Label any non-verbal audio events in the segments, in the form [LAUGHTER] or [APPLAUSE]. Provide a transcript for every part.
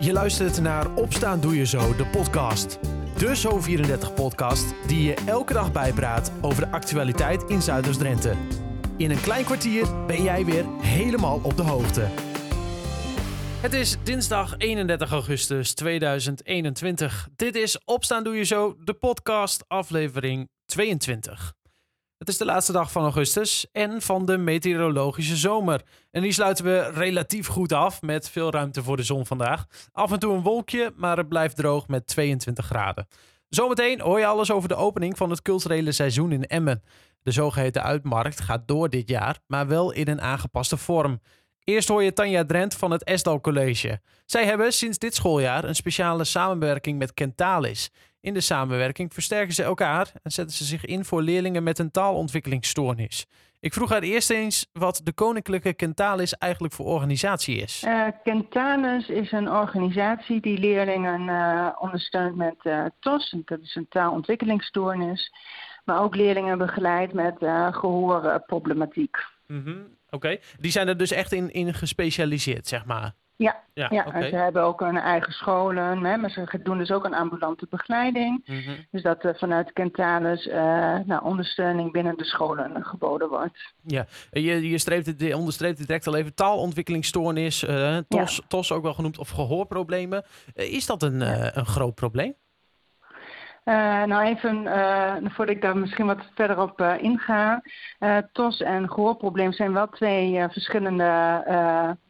Je luistert naar Opstaan Doe Je Zo, de podcast. De Zo34-podcast die je elke dag bijpraat over de actualiteit in Zuiders-Drenthe. In een klein kwartier ben jij weer helemaal op de hoogte. Het is dinsdag 31 augustus 2021. Dit is Opstaan Doe Je Zo, de podcast, aflevering 22. Het is de laatste dag van augustus en van de meteorologische zomer. En die sluiten we relatief goed af met veel ruimte voor de zon vandaag. Af en toe een wolkje, maar het blijft droog met 22 graden. Zometeen hoor je alles over de opening van het culturele seizoen in Emmen. De zogeheten uitmarkt gaat door dit jaar, maar wel in een aangepaste vorm. Eerst hoor je Tanja Drent van het Esdal College. Zij hebben sinds dit schooljaar een speciale samenwerking met Kentalis. In de samenwerking versterken ze elkaar en zetten ze zich in voor leerlingen met een taalontwikkelingsstoornis. Ik vroeg haar eerst eens wat de Koninklijke Kentalis eigenlijk voor organisatie is. Uh, Kentalis is een organisatie die leerlingen uh, ondersteunt met uh, TOS, dat is een taalontwikkelingsstoornis, maar ook leerlingen begeleidt met gehoorproblematiek. Mm -hmm. Oké, okay. die zijn er dus echt in, in gespecialiseerd, zeg maar. Ja, ja, ja okay. en ze hebben ook een eigen scholen, hè, maar ze doen dus ook een ambulante begeleiding. Mm -hmm. Dus dat uh, vanuit Kentalis uh, nou, ondersteuning binnen de scholen geboden wordt. Ja, je, je streept het, je onderstreept het direct al even taalontwikkelingsstoornis, uh, TOS, ja. TOS ook wel genoemd, of gehoorproblemen. is dat een, een groot probleem? Uh, nou even, uh, voordat ik daar misschien wat verder op uh, inga. TOS en gehoorprobleem zijn wel twee verschillende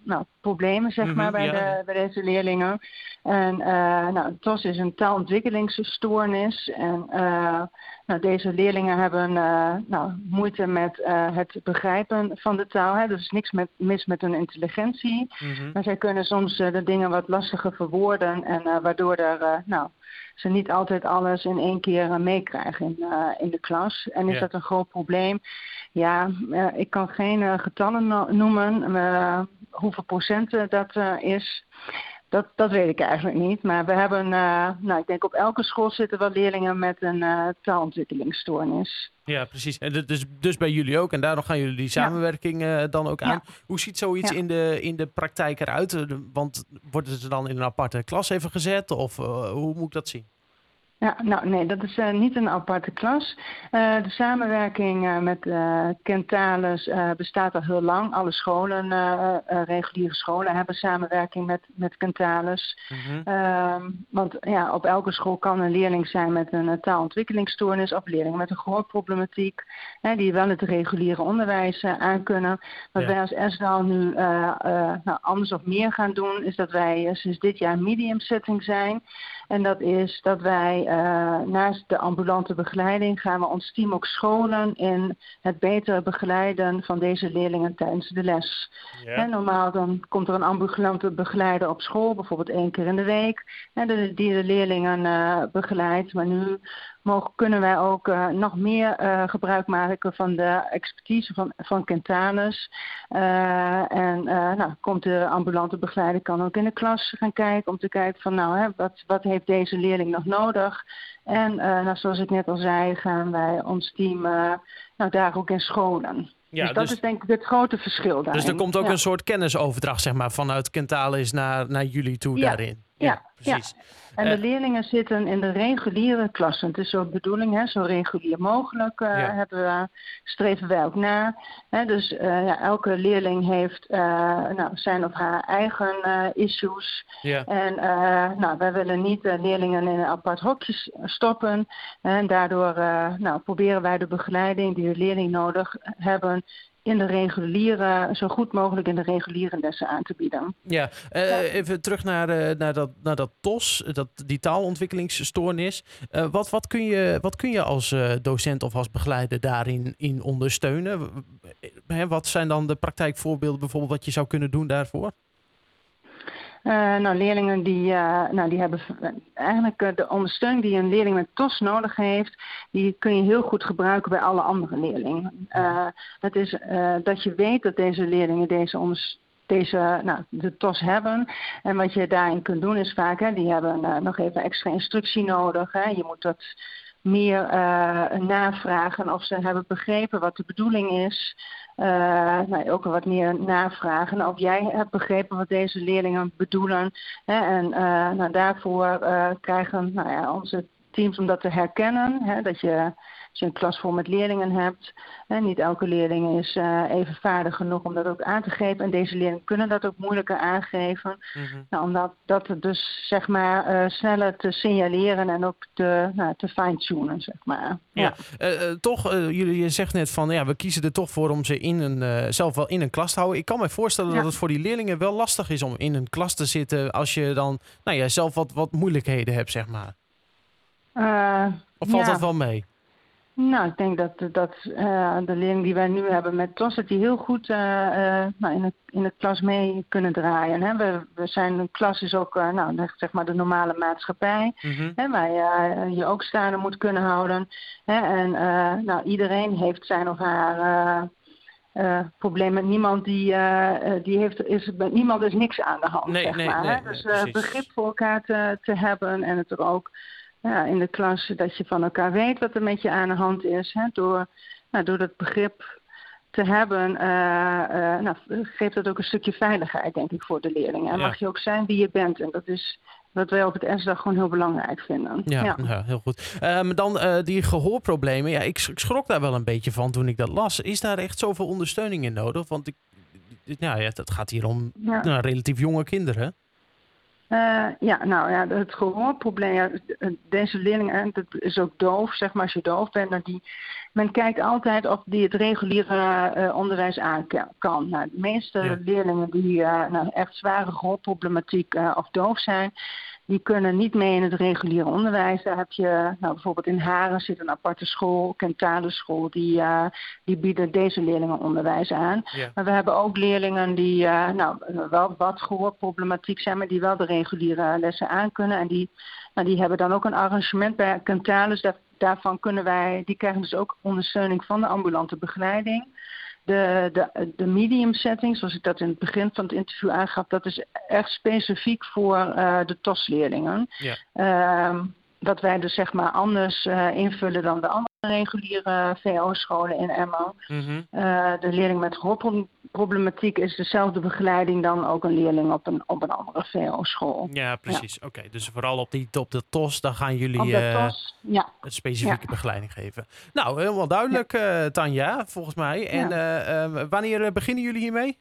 nou, problemen zeg mm -hmm, maar, bij, ja. de, bij deze leerlingen. En nou, TOS is een taalontwikkelingsstoornis. En nou, deze leerlingen hebben nou, moeite met het begrijpen van de taal. Hè. Er is niks met, mis met hun intelligentie. Mm -hmm. Maar zij kunnen soms de dingen wat lastiger verwoorden. En waardoor er nou, ze niet altijd alles in één keer meekrijgen in, uh, in de klas. En is ja. dat een groot probleem? Ja, uh, ik kan geen getallen no noemen, hoeveel procenten dat is. Dat, dat weet ik eigenlijk niet. Maar we hebben, nou, ik denk op elke school zitten wel leerlingen met een taalontwikkelingsstoornis. Ja, precies. En dus, dus bij jullie ook. En daarom gaan jullie die samenwerking ja. dan ook aan. Ja. Hoe ziet zoiets ja. in, de, in de praktijk eruit? Want worden ze dan in een aparte klas even gezet? Of hoe moet ik dat zien? Ja, nou nee, dat is uh, niet een aparte klas. Uh, de samenwerking uh, met Kentalis bestaat al heel lang. Alle scholen, reguliere scholen, hebben samenwerking met, met Kentalis. Mm -hmm. want ja, op elke school kan een leerling zijn met een taalontwikkelingsstoornis of leerling met een gehoorproblematiek, hè, die wel het reguliere onderwijs aan kunnen. Wat ja. wij als ESDAL nu nou, anders of meer gaan doen, is dat wij sinds dit jaar medium setting zijn. En dat is dat wij naast de ambulante begeleiding gaan we ons team ook scholen in het beter begeleiden van deze leerlingen tijdens de les. Ja. En normaal dan komt er een ambulante begeleider op school, bijvoorbeeld één keer in de week, en die de leerlingen uh, begeleidt. Maar nu mogen, kunnen wij ook uh, nog meer uh, gebruik maken van de expertise van, van Kentalis. Uh, en nou, komt de ambulante begeleider kan ook in de klas gaan kijken om te kijken van nou, hè, wat, wat heeft deze leerling nog nodig? En nou, zoals ik net al zei, gaan wij ons team nou, daar ook in scholen. Ja, dus dat dus, is denk ik het grote verschil daarin. Dus er komt ook ja. een soort kennisoverdracht zeg maar, vanuit Kentalis naar, naar jullie toe ja. daarin. Ja, precies. En de uh, leerlingen zitten in de reguliere klassen. Het is zo de bedoeling, hè, zo regulier mogelijk uh, ja. hebben we, streven wij ook na. Hè, dus uh, ja, elke leerling heeft nou, zijn of haar eigen issues. Ja. En nou, wij willen niet leerlingen in een apart hokje stoppen. En daardoor nou, proberen wij de begeleiding die de leerling nodig hebben in de reguliere, zo goed mogelijk in de reguliere lessen aan te bieden. Ja, uh, even terug naar, uh, naar, dat, naar dat TOS, dat, die taalontwikkelingsstoornis. Uh, wat, wat, kun je, wat kun je als docent of als begeleider daarin in ondersteunen? wat zijn dan de praktijkvoorbeelden bijvoorbeeld wat je zou kunnen doen daarvoor? Uh, nou, leerlingen die, uh, nou, die hebben eigenlijk uh, de ondersteuning die een leerling met TOS nodig heeft, die kun je heel goed gebruiken bij alle andere leerlingen. het is dat je weet dat deze leerlingen deze deze, nou, de TOS hebben. En wat je daarin kunt doen is vaak, hè, die hebben nog even extra instructie nodig. Hè. Je moet dat meer navragen of ze hebben begrepen wat de bedoeling is. nou, ook wat meer navragen of jij hebt begrepen wat deze leerlingen bedoelen. Hè, en nou, daarvoor krijgen nou ja, onze teams om dat te herkennen. Hè, dat je als je een klas vol met leerlingen hebt, hè, niet elke leerling is uh, even vaardig genoeg om dat ook aan te geven. En deze leerlingen kunnen dat ook moeilijker aangeven. Mm nou, om dat, dat dus zeg maar uh, sneller te signaleren en ook te, nou, te fine-tunen, zeg maar. Ja, ja. Uh, toch, jullie je zegt net van ja, we kiezen er toch voor om ze in een, zelf wel in een klas te houden. Ik kan me voorstellen ja. dat het voor die leerlingen wel lastig is om in een klas te zitten als je dan nou ja, zelf wat, wat moeilijkheden hebt, zeg maar. Of valt dat wel mee? Nou, ik denk dat, dat uh, de leerlingen die wij nu hebben met TOS, dat die heel goed uh, uh, nou, in, het, in het klas mee kunnen draaien. Hè. We, we zijn, een klas is ook nou, zeg maar de normale maatschappij, mm -hmm. hè, waar je je ook staande moet kunnen houden. Hè. En nou, iedereen heeft zijn of haar probleem met niemand die, die heeft, is, met niemand is niks aan de hand, nee, zeg nee, maar. Nee, hè. Dus begrip voor elkaar te, te hebben en het er ook ja, in de klas dat je van elkaar weet wat er met je aan de hand is. Hè, door, nou, door dat begrip te hebben, uh, uh, nou, geeft dat ook een stukje veiligheid, denk ik, voor de leerlingen. En ja. mag je ook zijn wie je bent. En dat is wat wij op het S-dag gewoon heel belangrijk vinden. Ja, ja. ja heel goed. Um, dan uh, die gehoorproblemen. Ja, ik, schrok daar wel een beetje van toen ik dat las. Is daar echt zoveel ondersteuning in nodig? Want ik, nou ja, dat gaat hier om nou, relatief jonge kinderen. Uh, ja, nou ja, het gehoorprobleem, ja, deze leerlingen, dat is ook doof, zeg maar, als je doof bent, dan die, men kijkt altijd of die het reguliere uh, onderwijs aan kan. Nou, de meeste ja. leerlingen die uh, nou, echt zware gehoorproblematiek of doof zijn, die kunnen niet mee in het reguliere onderwijs. Daar heb je, nou, bijvoorbeeld in Haren zit een aparte school, Kentale school, die, uh, die bieden deze leerlingen onderwijs aan. Ja. Maar we hebben ook leerlingen die uh, nou, wel wat gehoorproblematiek zijn, maar die wel de reguliere lessen aan kunnen. En die, nou, die hebben dan ook een arrangement bij Kentalis. Daar, daarvan kunnen wij, die krijgen dus ook ondersteuning van de ambulante begeleiding. De, de, de medium setting, zoals ik dat in het begin van het interview aangaf, dat is echt specifiek voor uh, de TOS-leerlingen. Ja. Dat wij dus zeg maar anders uh, invullen dan de andere reguliere VO-scholen in Emmen. Mm -hmm. uh, de leerling met gehoorproblematiek is dezelfde begeleiding dan ook een leerling op een, op een andere VO-school. Ja, precies. Ja. Oké, okay, dus vooral op, die, op de TOS, dan gaan jullie uh, TOS, ja. een specifieke ja. begeleiding geven. Nou, helemaal duidelijk, ja. Tanja, volgens mij. En wanneer beginnen jullie hiermee?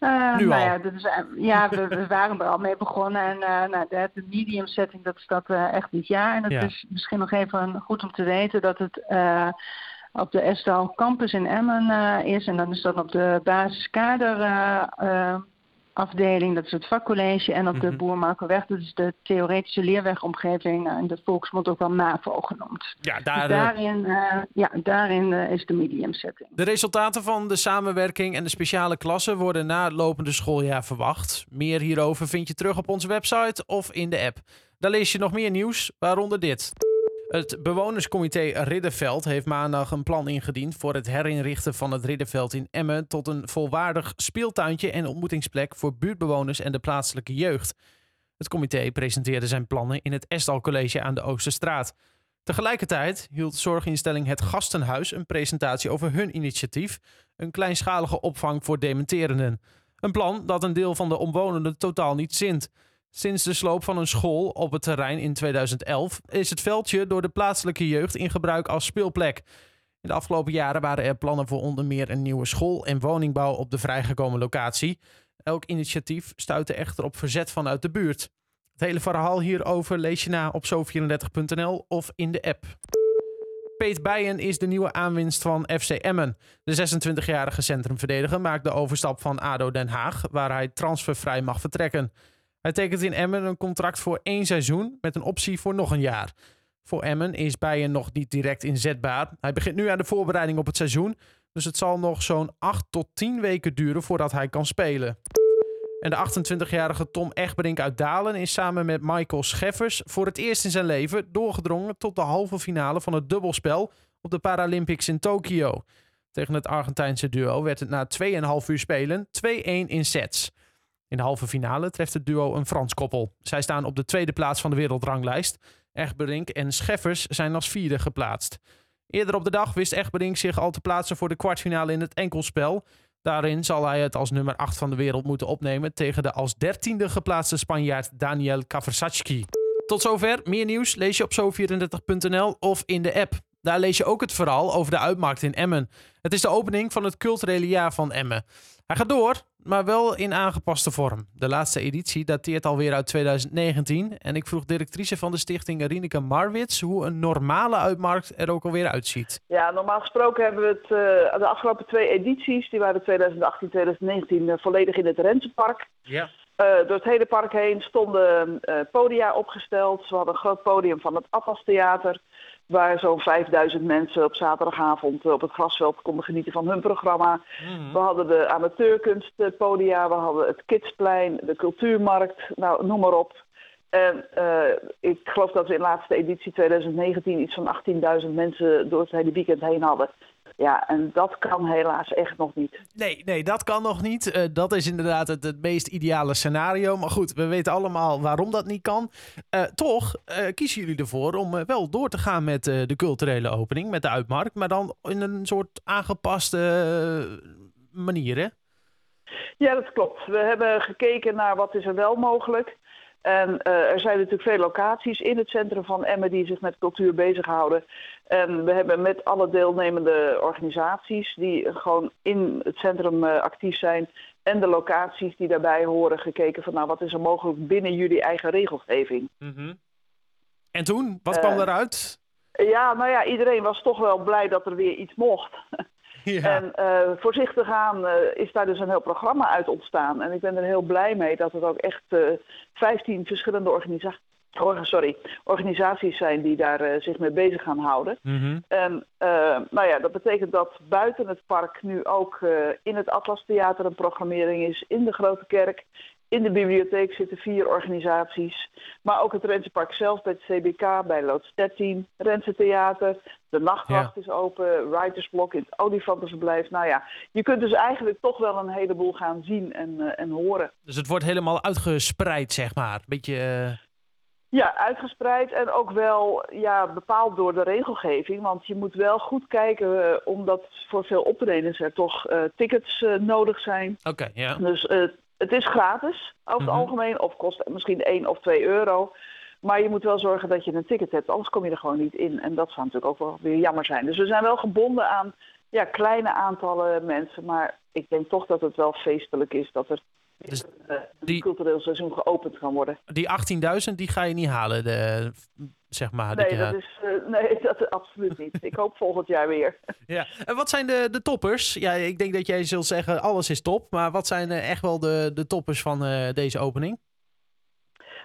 Uh, nu nou al? Ja, is, ja we, we, waren er al mee begonnen. En uh, nou, de, de, medium setting, dat is dat echt dit jaar. En het ja. is misschien nog even goed om te weten dat het op de Estal Campus in Emmen is. En dan is dat op de basiskader afdeling, dat is het vakcollege, en op mm -hmm. de mhm. Boermakerweg, dat is de theoretische leerwegomgeving, en de volksmond ook wel MAVO genoemd. Ja, daar, dus daarin, ja, daarin is de medium setting. De resultaten van de samenwerking en de speciale klassen worden na het lopende schooljaar verwacht. Meer hierover vind je terug op onze website of in de app. Daar lees je nog meer nieuws, waaronder dit. Het bewonerscomité Ridderveld heeft maandag een plan ingediend voor het herinrichten van het Ridderveld in Emmen tot een volwaardig speeltuintje en ontmoetingsplek voor buurtbewoners en de plaatselijke jeugd. Het comité presenteerde zijn plannen in het Estal College aan de Oosterstraat. Tegelijkertijd hield zorginstelling Het Gastenhuis een presentatie over hun initiatief, een kleinschalige opvang voor dementerenden. Een plan dat een deel van de omwonenden totaal niet zint. Sinds de sloop van een school op het terrein in 2011 is het veldje door de plaatselijke jeugd in gebruik als speelplek. In de afgelopen jaren waren er plannen voor onder meer een nieuwe school en woningbouw op de vrijgekomen locatie. Elk initiatief stuitte echter op verzet vanuit de buurt. Het hele verhaal hierover lees je na op zo34.nl of in de app. Peet Bijen is de nieuwe aanwinst van FC Emmen. De 26-jarige centrumverdediger maakt de overstap van ADO Den Haag, waar hij transfervrij mag vertrekken. Hij tekent in Emmen een contract voor één seizoen met een optie voor nog een jaar. Voor Emmen is Bijen nog niet direct inzetbaar. Hij begint nu aan de voorbereiding op het seizoen. Dus het zal nog zo'n 8 tot 10 weken duren voordat hij kan spelen. En de 28-jarige Tom Egberink uit Dalen is samen met Michael Scheffers voor het eerst in zijn leven doorgedrongen tot de halve finale van het dubbelspel op de Paralympics in Tokio. Tegen het Argentijnse duo werd het na 2,5 uur spelen 2-1 in sets. In de halve finale treft het duo een Frans koppel. Zij staan op de tweede plaats van de wereldranglijst. Egberink en Scheffers zijn als vierde geplaatst. Eerder op de dag wist Egberink zich al te plaatsen voor de kwartfinale in het enkelspel. Daarin zal hij het als nummer 8 van de wereld moeten opnemen tegen de als dertiende geplaatste Spanjaard Daniel Kaversacki. Tot zover. Meer nieuws lees je op zo34.nl of in de app. Daar lees je ook het verhaal over de uitmarkt in Emmen. Het is de opening van het culturele jaar van Emmen. Hij gaat door, maar wel in aangepaste vorm. De laatste editie dateert alweer uit 2019 en ik vroeg directrice van de stichting Rineke Marwits hoe een normale uitmarkt er ook alweer uitziet. Ja, normaal gesproken hebben we het uh, de afgelopen twee edities, die waren 2018 2019, uh, volledig in het Rensenpark. Ja. Uh, door het hele park heen stonden podia opgesteld. We hadden een groot podium van het Atlas Theater waar zo'n 5000 mensen op zaterdagavond op het grasveld konden genieten van hun programma. Mhm. We hadden de amateurkunstpodia, we hadden het Kidsplein, de cultuurmarkt, nou noem maar op. En uh, ik geloof dat we in de laatste editie 2019 iets van 18.000 mensen door het hele weekend heen hadden. Ja, en dat kan helaas echt nog niet. Nee, nee dat kan nog niet. Uh, dat is inderdaad het, het meest ideale scenario. Maar goed, we weten allemaal waarom dat niet kan. Uh, toch uh, kiezen jullie ervoor om wel door te gaan met de culturele opening, met de uitmarkt. Maar dan in een soort aangepaste manier, hè? Ja, dat klopt. We hebben gekeken naar wat is er wel mogelijk. En er zijn natuurlijk veel locaties in het centrum van Emmen die zich met cultuur bezighouden. En we hebben met alle deelnemende organisaties die gewoon in het centrum uh, actief zijn en de locaties die daarbij horen gekeken van nou wat is er mogelijk binnen jullie eigen regelgeving. Mm -hmm. En toen, wat kwam uh, eruit? Ja, nou ja, iedereen was toch wel blij dat er weer iets mocht. [LAUGHS] Ja. En uh, voorzichtig aan uh, is daar dus een heel programma uit ontstaan. En ik ben er heel blij mee dat het ook echt uh, 15 verschillende organisaties. Oh, sorry, organisaties zijn die daar zich mee bezig gaan houden. Mm -hmm. En nou ja, dat betekent dat buiten het park nu ook in het Atlas Theater een programmering is, in de Grote Kerk, in de bibliotheek zitten vier organisaties. Maar ook het Rensenpark zelf bij het CBK, bij Loods 13, Rensen Theater. De Nachtwacht Ja. is open, Writersblok in het Olifantenverblijf. Nou ja, je kunt dus eigenlijk toch wel een heleboel gaan zien en, uh, en horen. Dus het wordt helemaal uitgespreid, zeg maar. Beetje. Uh... Ja, uitgespreid en ook wel ja, bepaald door de regelgeving. Want je moet wel goed kijken, uh, omdat voor veel optredens er toch uh, tickets uh, nodig zijn. Oké, okay, ja. Dus het is gratis over het Mhm. algemeen, of kost misschien 1 of 2 euro. Maar je moet wel zorgen dat je een ticket hebt, anders kom je er gewoon niet in. En dat zou natuurlijk ook wel weer jammer zijn. Dus we zijn wel gebonden aan ja, kleine aantallen mensen. Maar ik denk toch dat het wel feestelijk is dat er Dus die- een cultureel seizoen geopend kan worden. Die 18.000, die ga je niet halen, de, zeg maar. Nee, dat is, eh, nee, [LAUGHS] dat absoluut niet. Ik hoop volgend jaar weer. [LAUGHS] Ja. En wat zijn de, de toppers? Ja, ik denk dat jij zult zeggen, alles is top. Maar wat zijn eh, echt wel de, de toppers van eh, deze opening?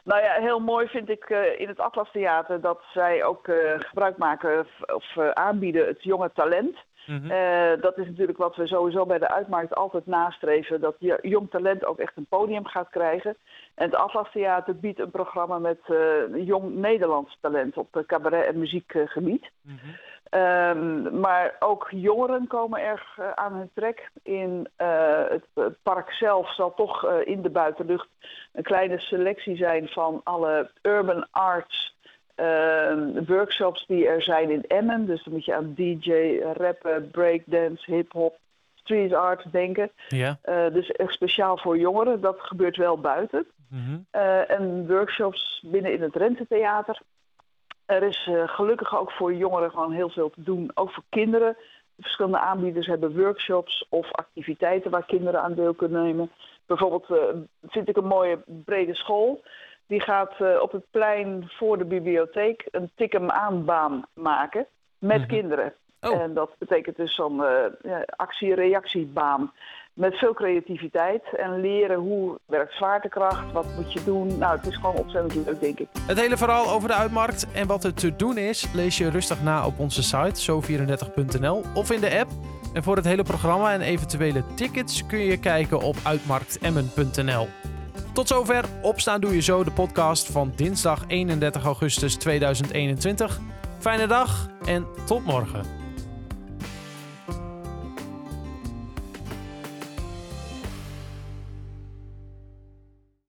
Nou ja, heel mooi vind ik eh, in het Atlas Theater dat zij ook eh, gebruik maken of eh, aanbieden het jonge talent. Mhm. Eh, dat is natuurlijk wat we sowieso bij de uitmarkt altijd nastreven. Dat je jong talent ook echt een podium gaat krijgen. En het Atlas Theater biedt een programma met eh, jong Nederlands talent op cabaret- en muziekgebied. Mhm. Ehm, maar ook jongeren komen erg eh, aan hun trek. In het, het park zelf zal toch in de buitenlucht een kleine selectie zijn van alle urban arts workshops die er zijn in Emmen. Dus dan moet je aan DJ, rappen, breakdance, hip-hop, street art denken. Ja. Eh, dus echt speciaal voor jongeren. Dat gebeurt wel buiten. Mhm. Eh, en workshops binnen in het Rentetheater. Er is eh, gelukkig ook voor jongeren gewoon heel veel te doen. Ook voor kinderen. Verschillende aanbieders hebben workshops of activiteiten waar kinderen aan deel kunnen nemen. Bijvoorbeeld vind ik een mooie brede school. Die gaat eh, op het plein voor de bibliotheek een tik-hem aanbaan maken met Mhm. kinderen. Oh. En dat betekent dus zo'n eh, ja, actie-reactiebaan. Met veel creativiteit en leren hoe werkt zwaartekracht, wat moet je doen. Nou, het is gewoon ontzettend leuk, denk ik. Het hele verhaal over de uitmarkt en wat er te doen is, lees je rustig na op onze site zo34.nl of in de app. En voor het hele programma en eventuele tickets kun je kijken op uitmarktemmen.nl. Tot zover. Opstaan doe je zo de podcast van dinsdag 31 augustus 2021. Fijne dag en tot morgen.